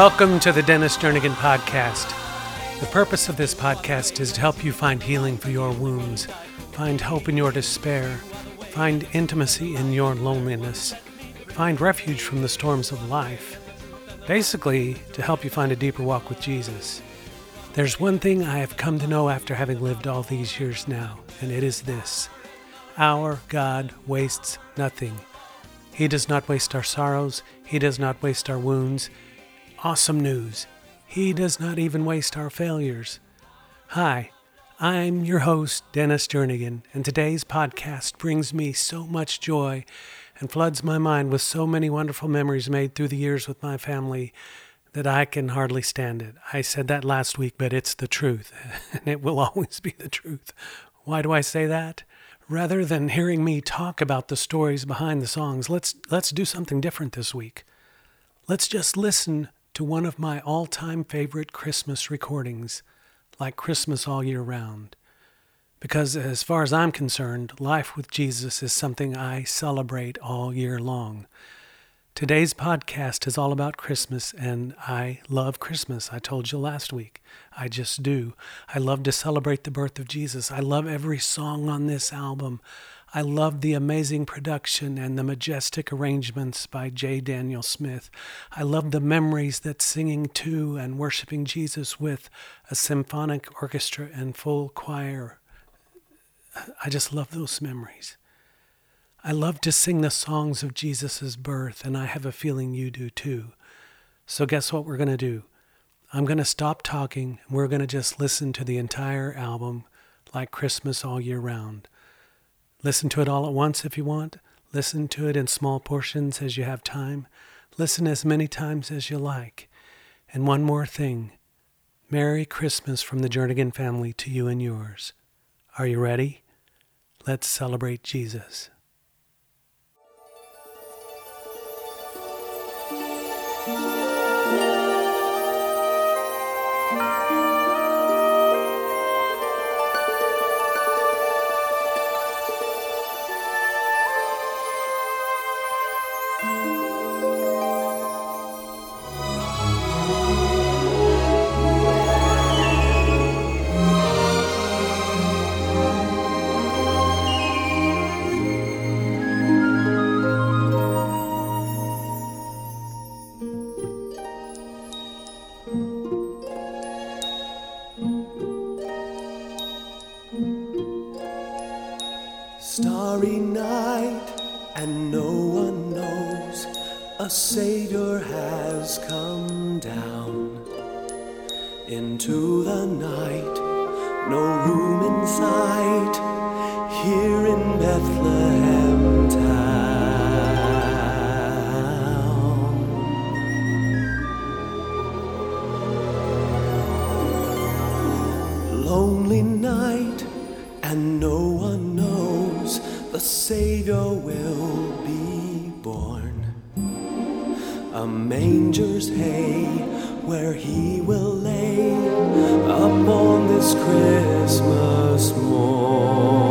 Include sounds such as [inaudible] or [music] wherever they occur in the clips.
Welcome to the Dennis Jernigan Podcast. The purpose of this podcast is to help you find healing for your wounds, find hope in your despair, find intimacy in your loneliness, find refuge from the storms of life. Basically, to help you find a deeper walk with Jesus. There's one thing I have come to know after having lived all these years now, and it is this Our God wastes nothing. He does not waste our sorrows, He does not waste our wounds. Awesome news. He does not even waste our failures. Hi, I'm your host, Dennis Jernigan, and today's podcast brings me so much joy and floods my mind with so many wonderful memories made through the years with my family that I can hardly stand it. I said that last week, but it's the truth, [laughs] and it will always be the truth. Why do I say that? Rather than hearing me talk about the stories behind the songs, let's let's do something different this week. Let's just listen to one of my all time favorite Christmas recordings, like Christmas all year round. Because, as far as I'm concerned, life with Jesus is something I celebrate all year long. Today's podcast is all about Christmas, and I love Christmas. I told you last week. I just do. I love to celebrate the birth of Jesus. I love every song on this album. I love the amazing production and the majestic arrangements by J. Daniel Smith. I love the memories that singing to and worshiping Jesus with a symphonic orchestra and full choir. I just love those memories. I love to sing the songs of Jesus' birth, and I have a feeling you do too. So, guess what we're going to do? I'm going to stop talking, and we're going to just listen to the entire album like Christmas all year round. Listen to it all at once if you want. Listen to it in small portions as you have time. Listen as many times as you like. And one more thing Merry Christmas from the Jernigan family to you and yours. Are you ready? Let's celebrate Jesus. Lonely night, and no one knows the Savior will be born. A manger's hay where he will lay upon this Christmas morn.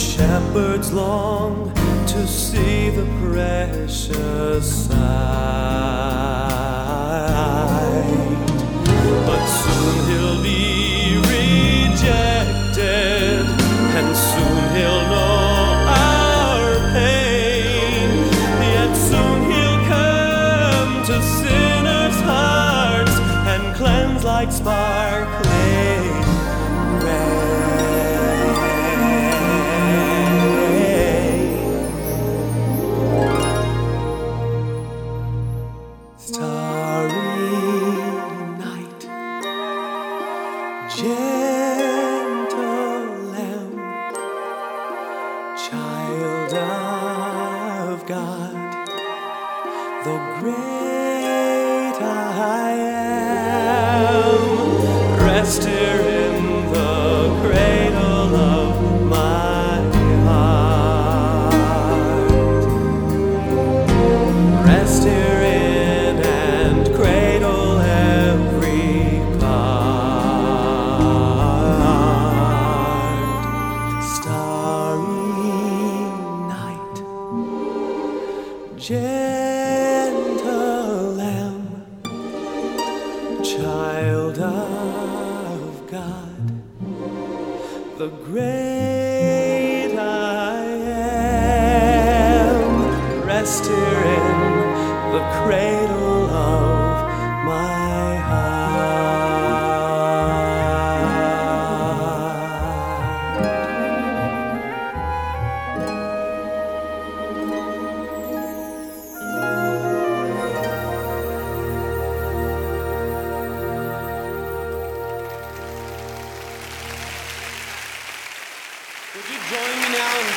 Shepherds long to see the precious sight.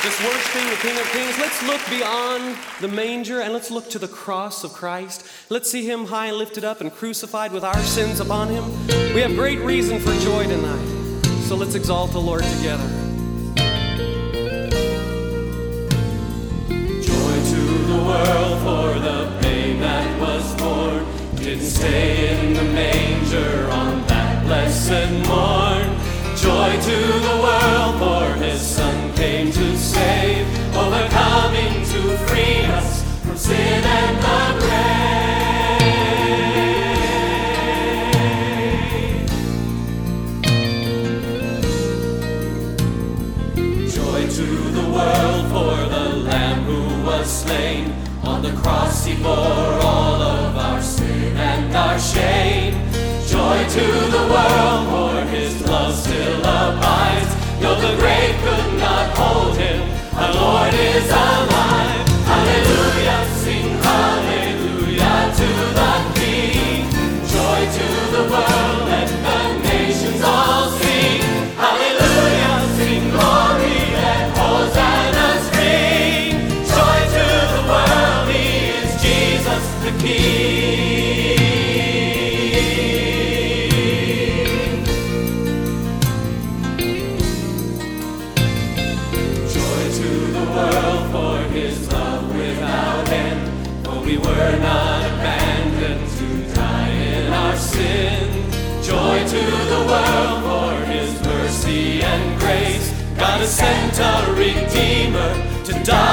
Just worshiping the King of Kings? Let's look beyond the manger and let's look to the cross of Christ. Let's see him high lifted up and crucified with our sins upon him. We have great reason for joy tonight. So let's exalt the Lord together. Joy to the world for the babe that was born. Didn't stay in the manger on that blessed morn. Joy to the world for his son came to save, overcoming to free us from sin and the grave. Joy to the world for the Lamb who was slain. On the cross he bore all of our sin and our shame. Joy to the world for his love still abides. Though the grave could not hold him, our Lord is alive. To die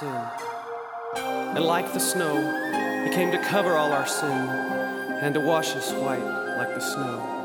sin. And like the snow, He came to cover all our sin and to wash us white like the snow.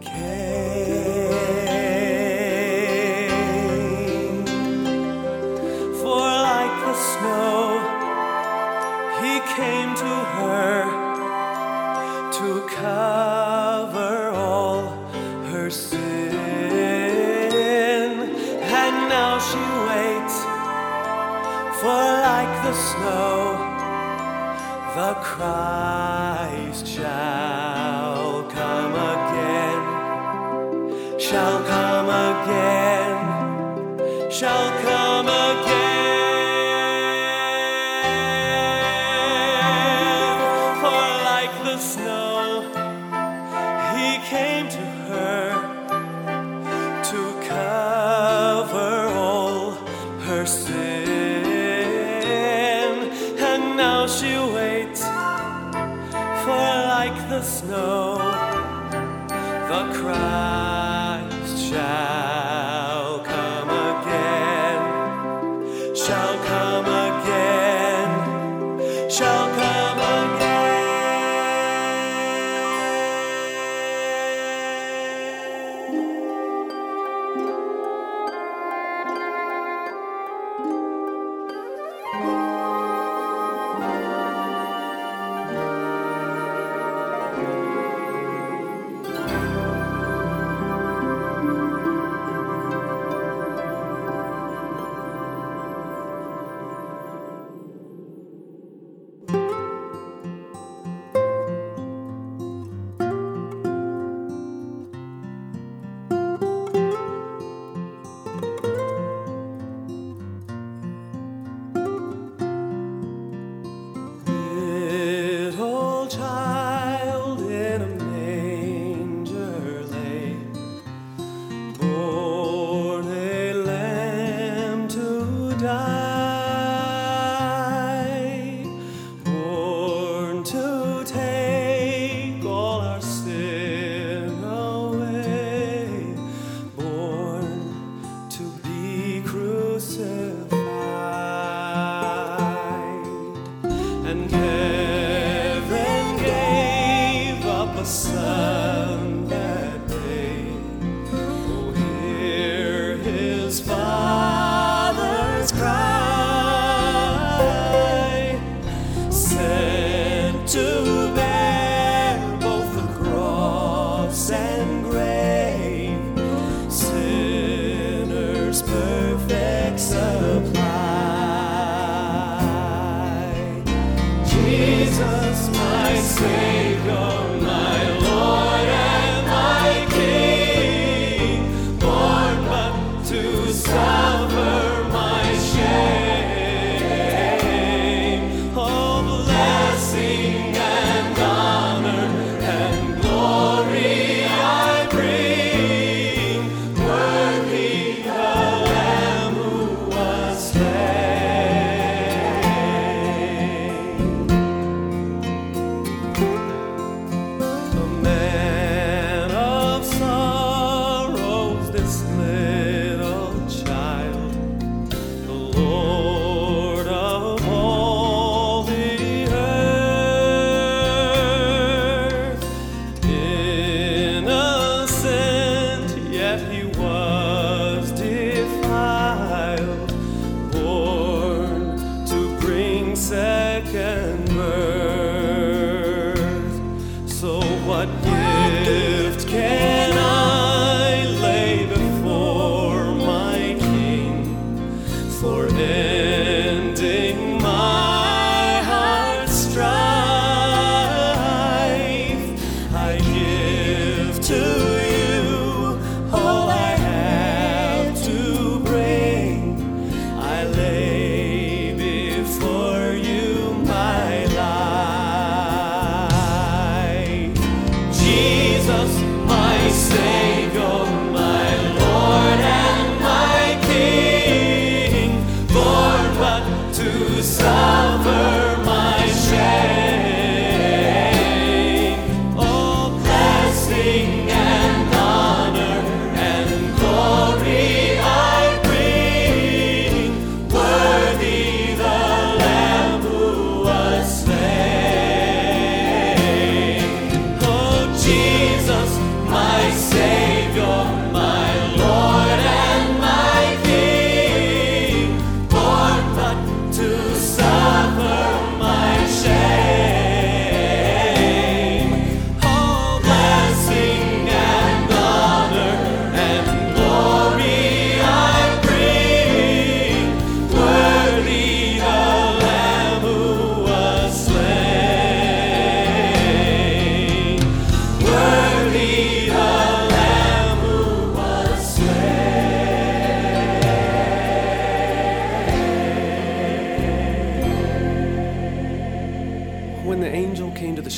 came. For like the snow, he came to her to cover all her sin. And now she waits, for like the snow, the cry. 天稍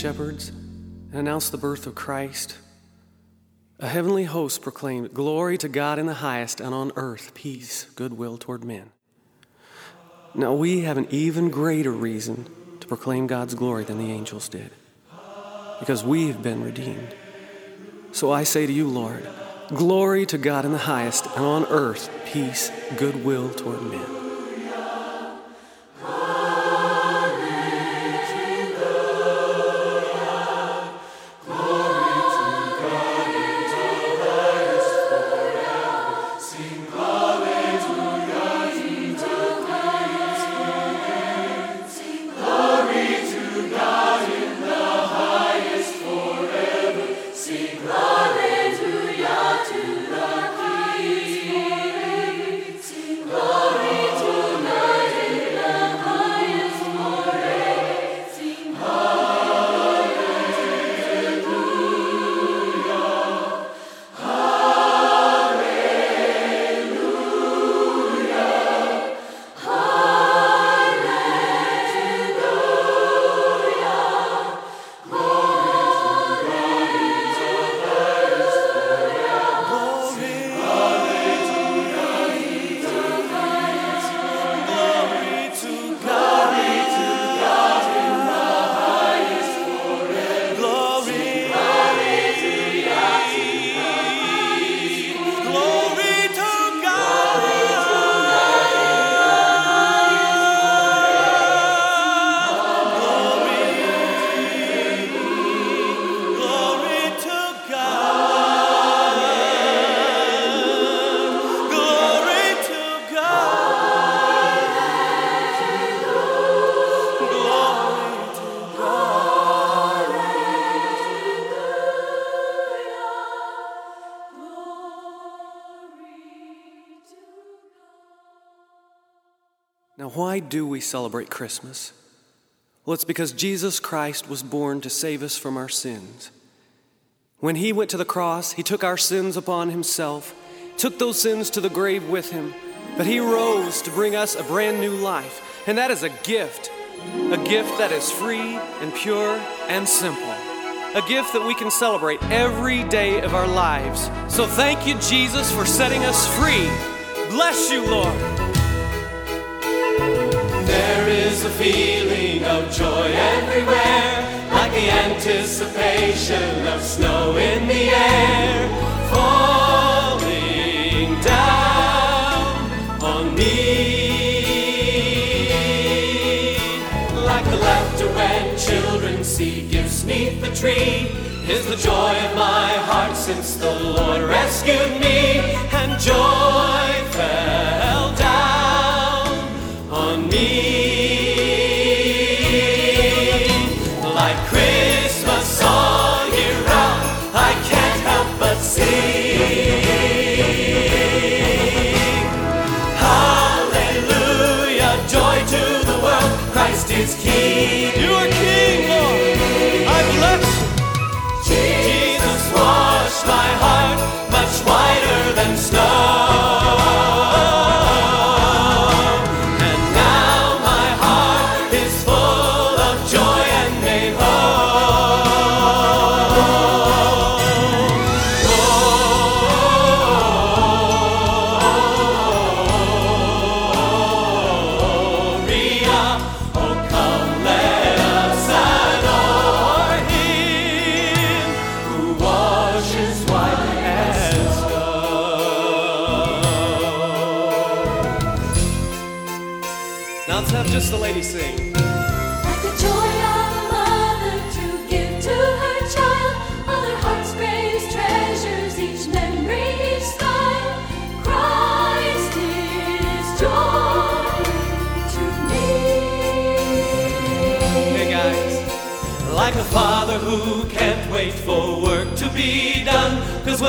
shepherds and announced the birth of Christ. A heavenly host proclaimed, Glory to God in the highest, and on earth peace, goodwill toward men. Now we have an even greater reason to proclaim God's glory than the angels did, because we have been redeemed. So I say to you, Lord, Glory to God in the highest, and on earth peace, goodwill toward men. Do we celebrate Christmas? Well, it's because Jesus Christ was born to save us from our sins. When he went to the cross, he took our sins upon himself, took those sins to the grave with him, but he rose to bring us a brand new life. And that is a gift, a gift that is free and pure and simple, a gift that we can celebrate every day of our lives. So thank you, Jesus, for setting us free. Bless you, Lord. Is a feeling of joy everywhere, like the anticipation of snow in the air, falling down on me. Like the laughter when children see gifts the tree, is the joy of my heart since the Lord rescued me, and joy fell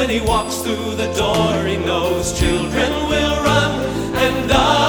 when he walks through the door, he knows children will run. And I'm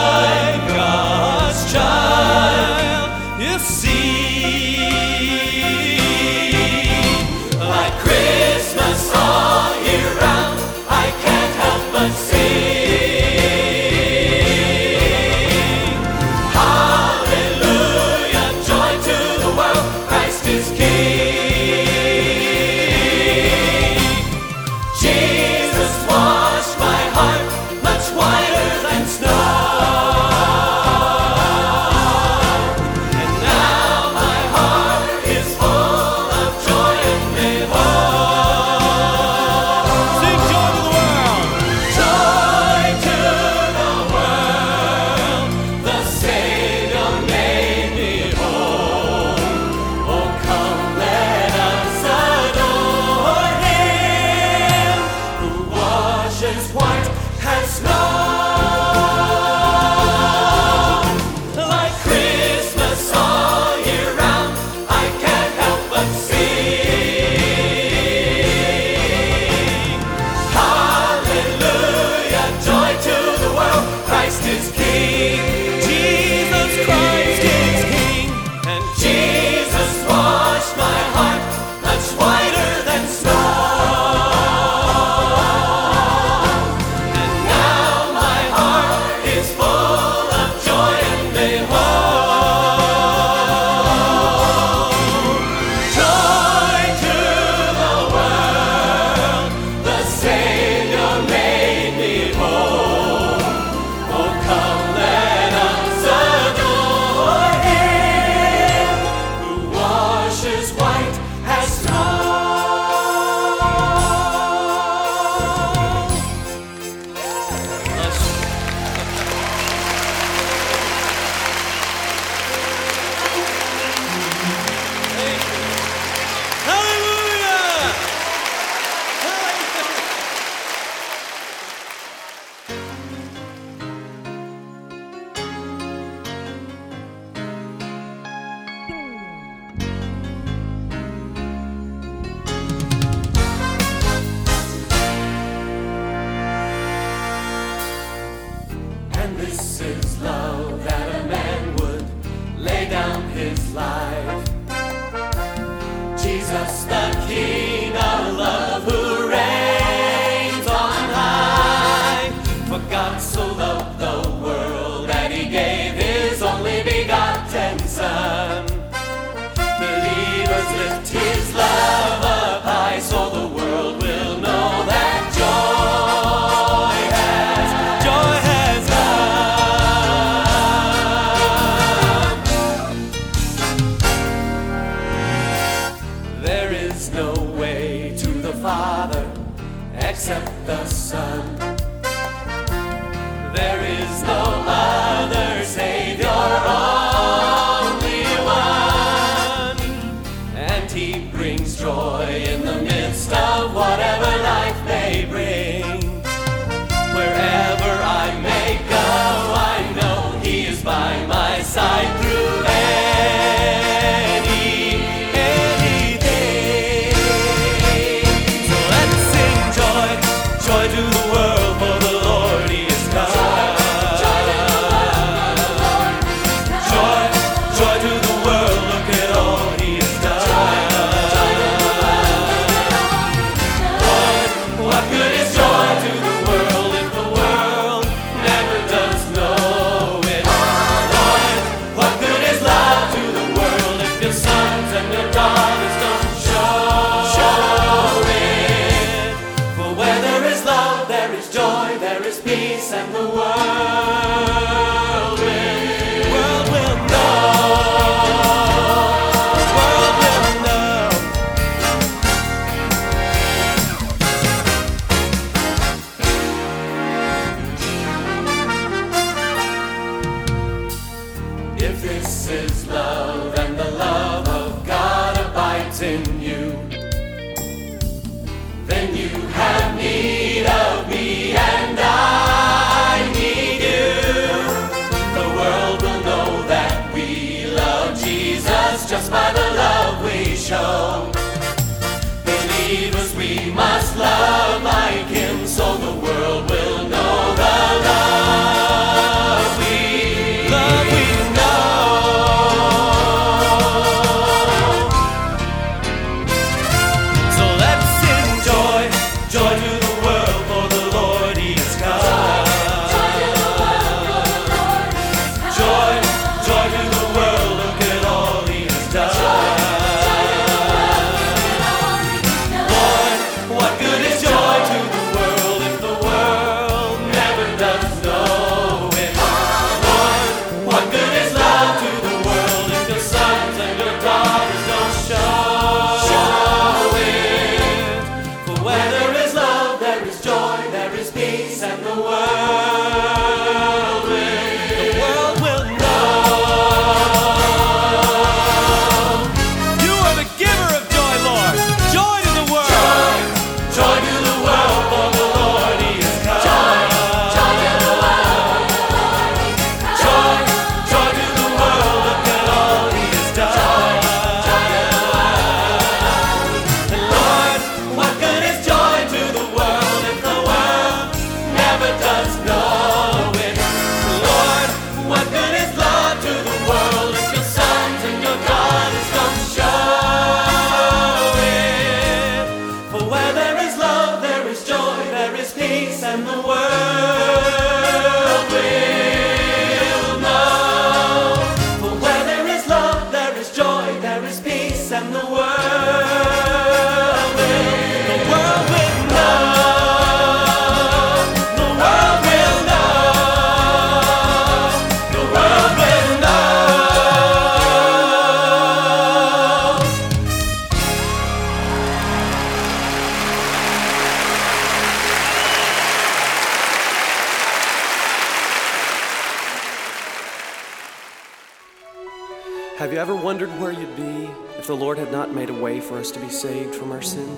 for us to be saved from our sin?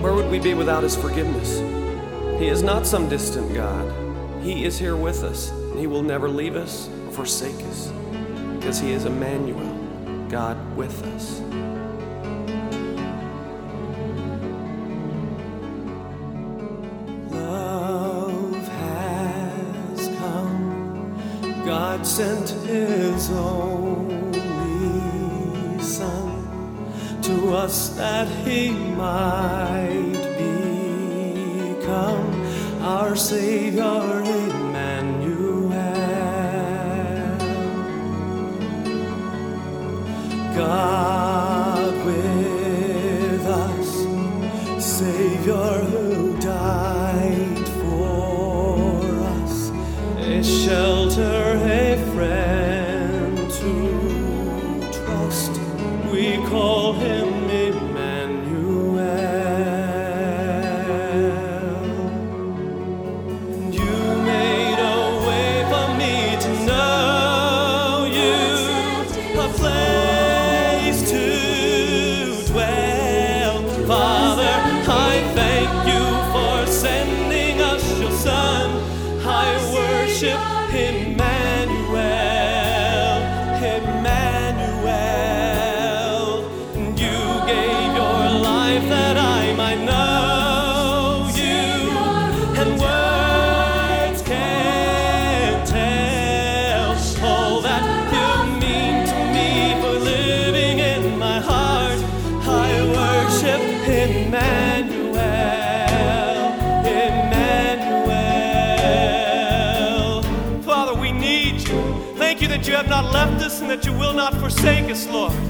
Where would we be without His forgiveness? He is not some distant God. He is here with us, and He will never leave us or forsake us, because He is Emmanuel, God with us. Love has come, God sent His own. that he might become our Savior. that you will not forsake us, Lord.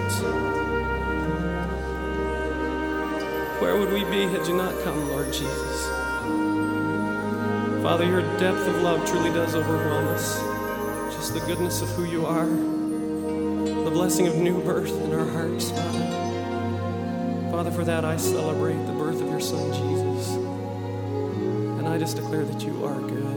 presence. Where would we be had you not come, Lord Jesus? Father, your depth of love truly does overwhelm us. Just the goodness of who you are, the blessing of new birth in our hearts, Father. Father, for that I celebrate the birth of your Son, Jesus. And I just declare that you are good.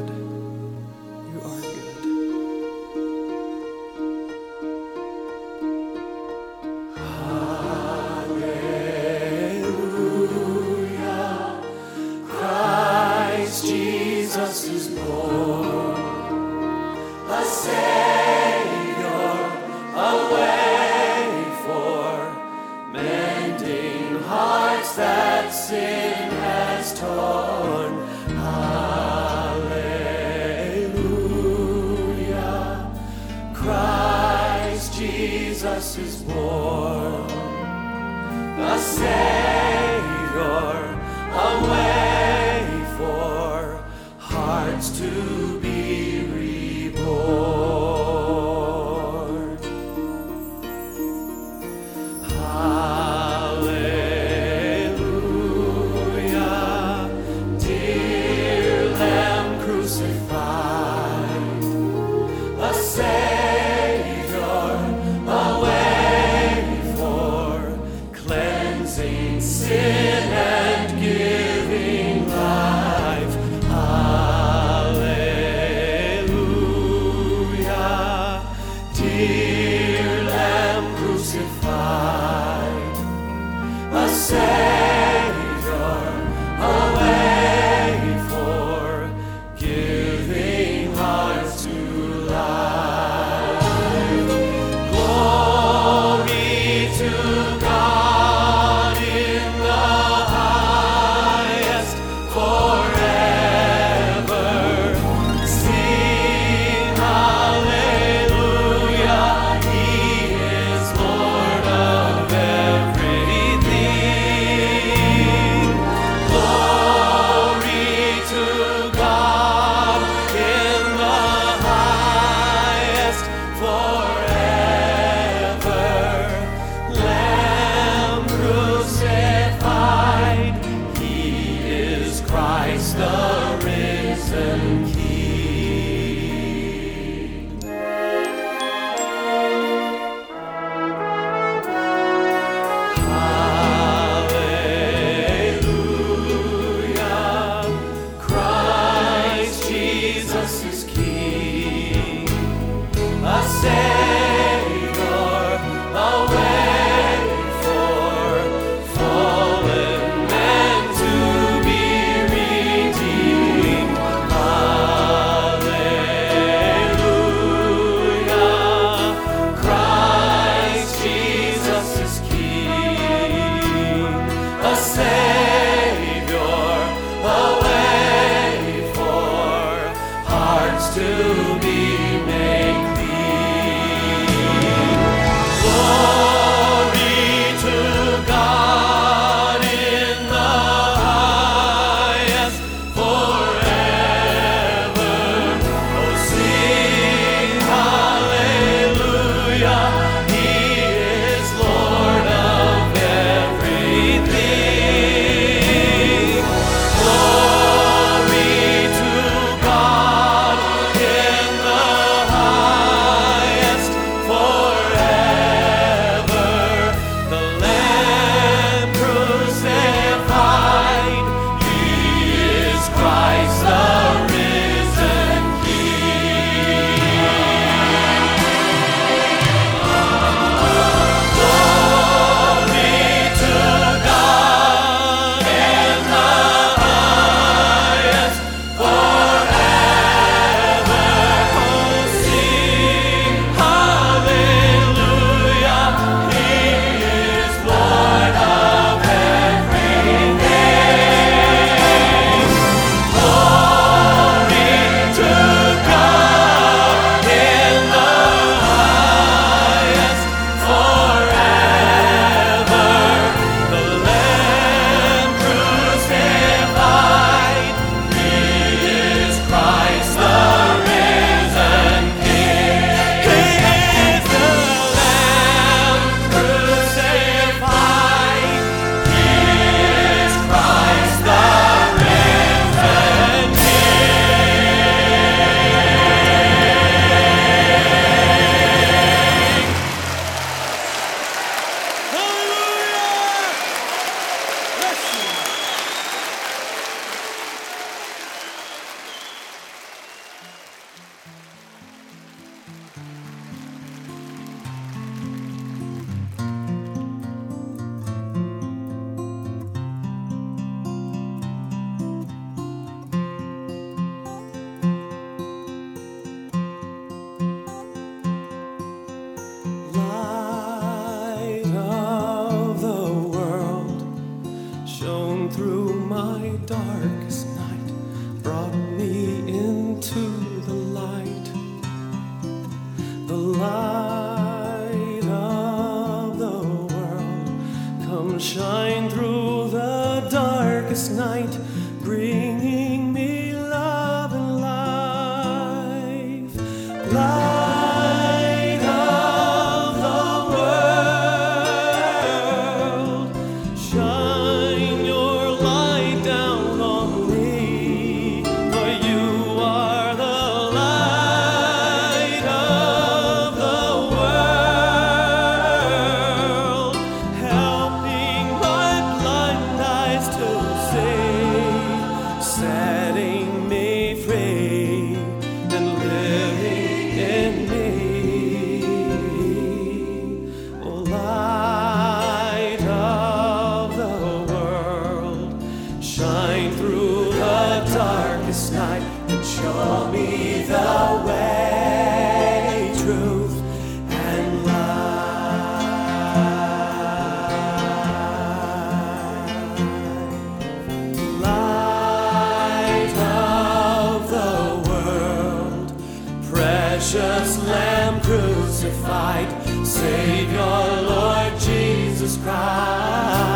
crucified, Savior Lord Jesus Christ.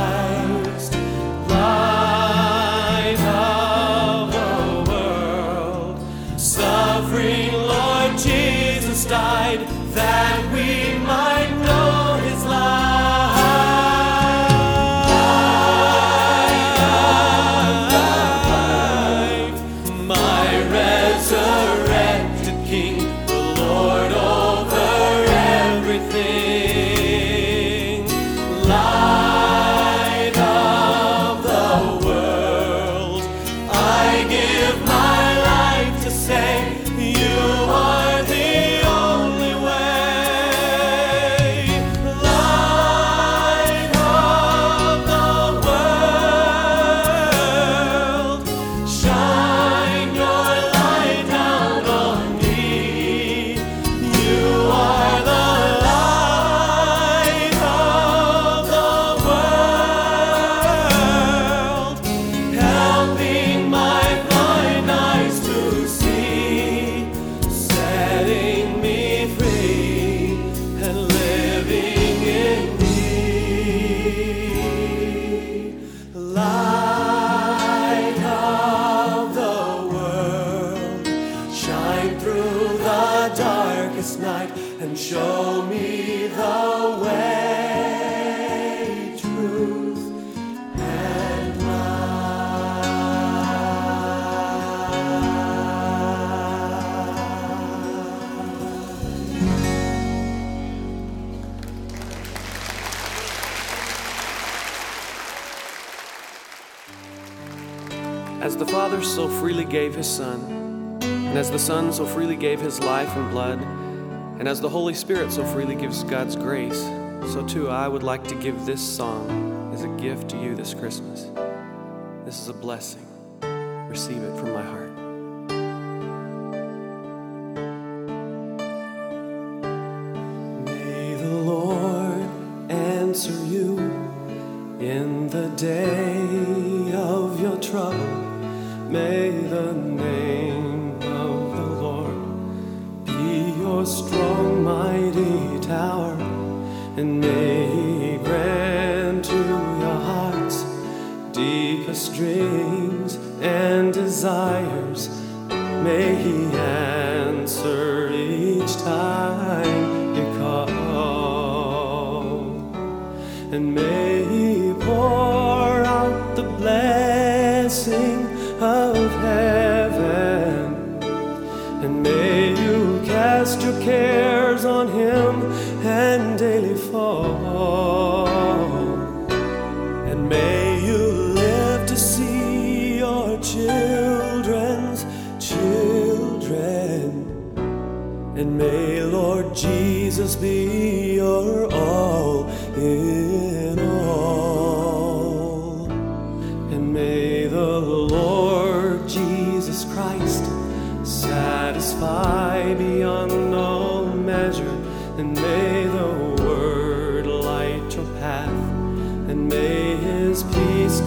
As the Father so freely gave his Son, and as the Son so freely gave his life and blood, and as the Holy Spirit so freely gives God's grace, so too I would like to give this song as a gift to you this Christmas. This is a blessing. Receive it from my heart.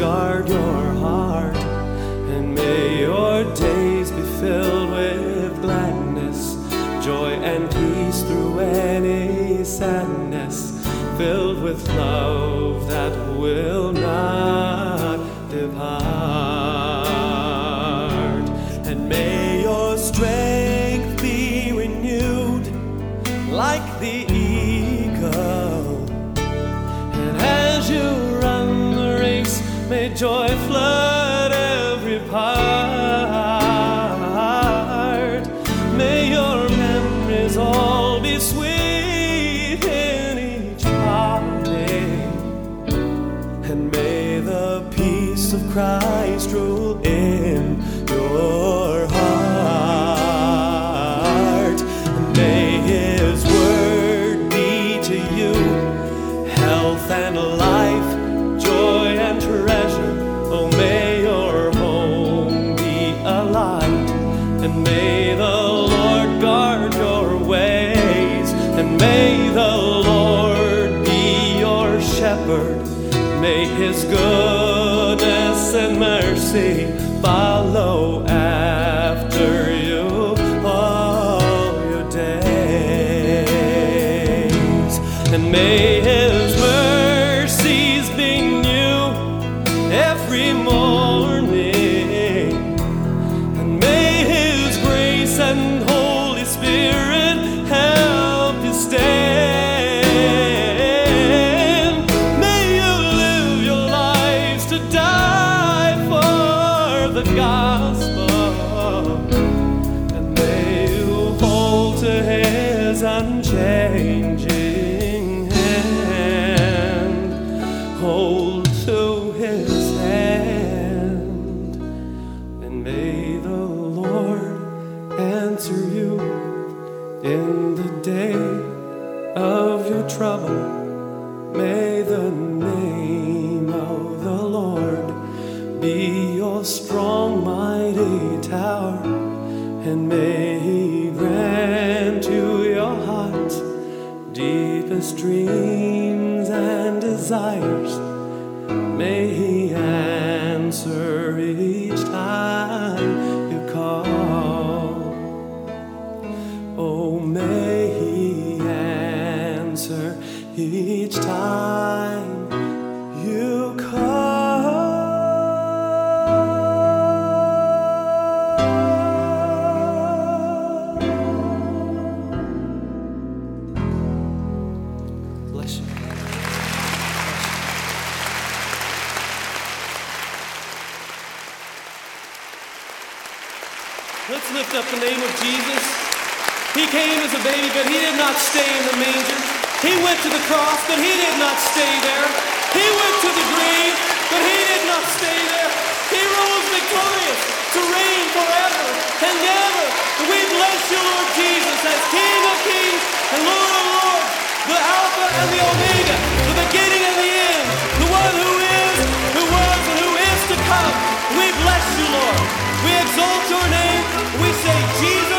guard your heart, and may your days be filled with gladness, joy, and peace through any sadness, filled with love that will not depart. May gospel. And may you hold to his unchanging hand. Hold to his hand. And may the Lord answer you in the day of your trouble. May the and may He grant to your heart deepest dreams and desires. May He came as a baby, but he did not stay in the manger. He went to the cross, but he did not stay there. He went to the grave, but he did not stay there. He rose victorious to reign forever and ever. We bless you, Lord Jesus, as King of kings and Lord of lords, the Alpha and the Omega, the beginning and the end, the one who is, who was, and who is to come. We bless you, Lord. We exalt your name. We say Jesus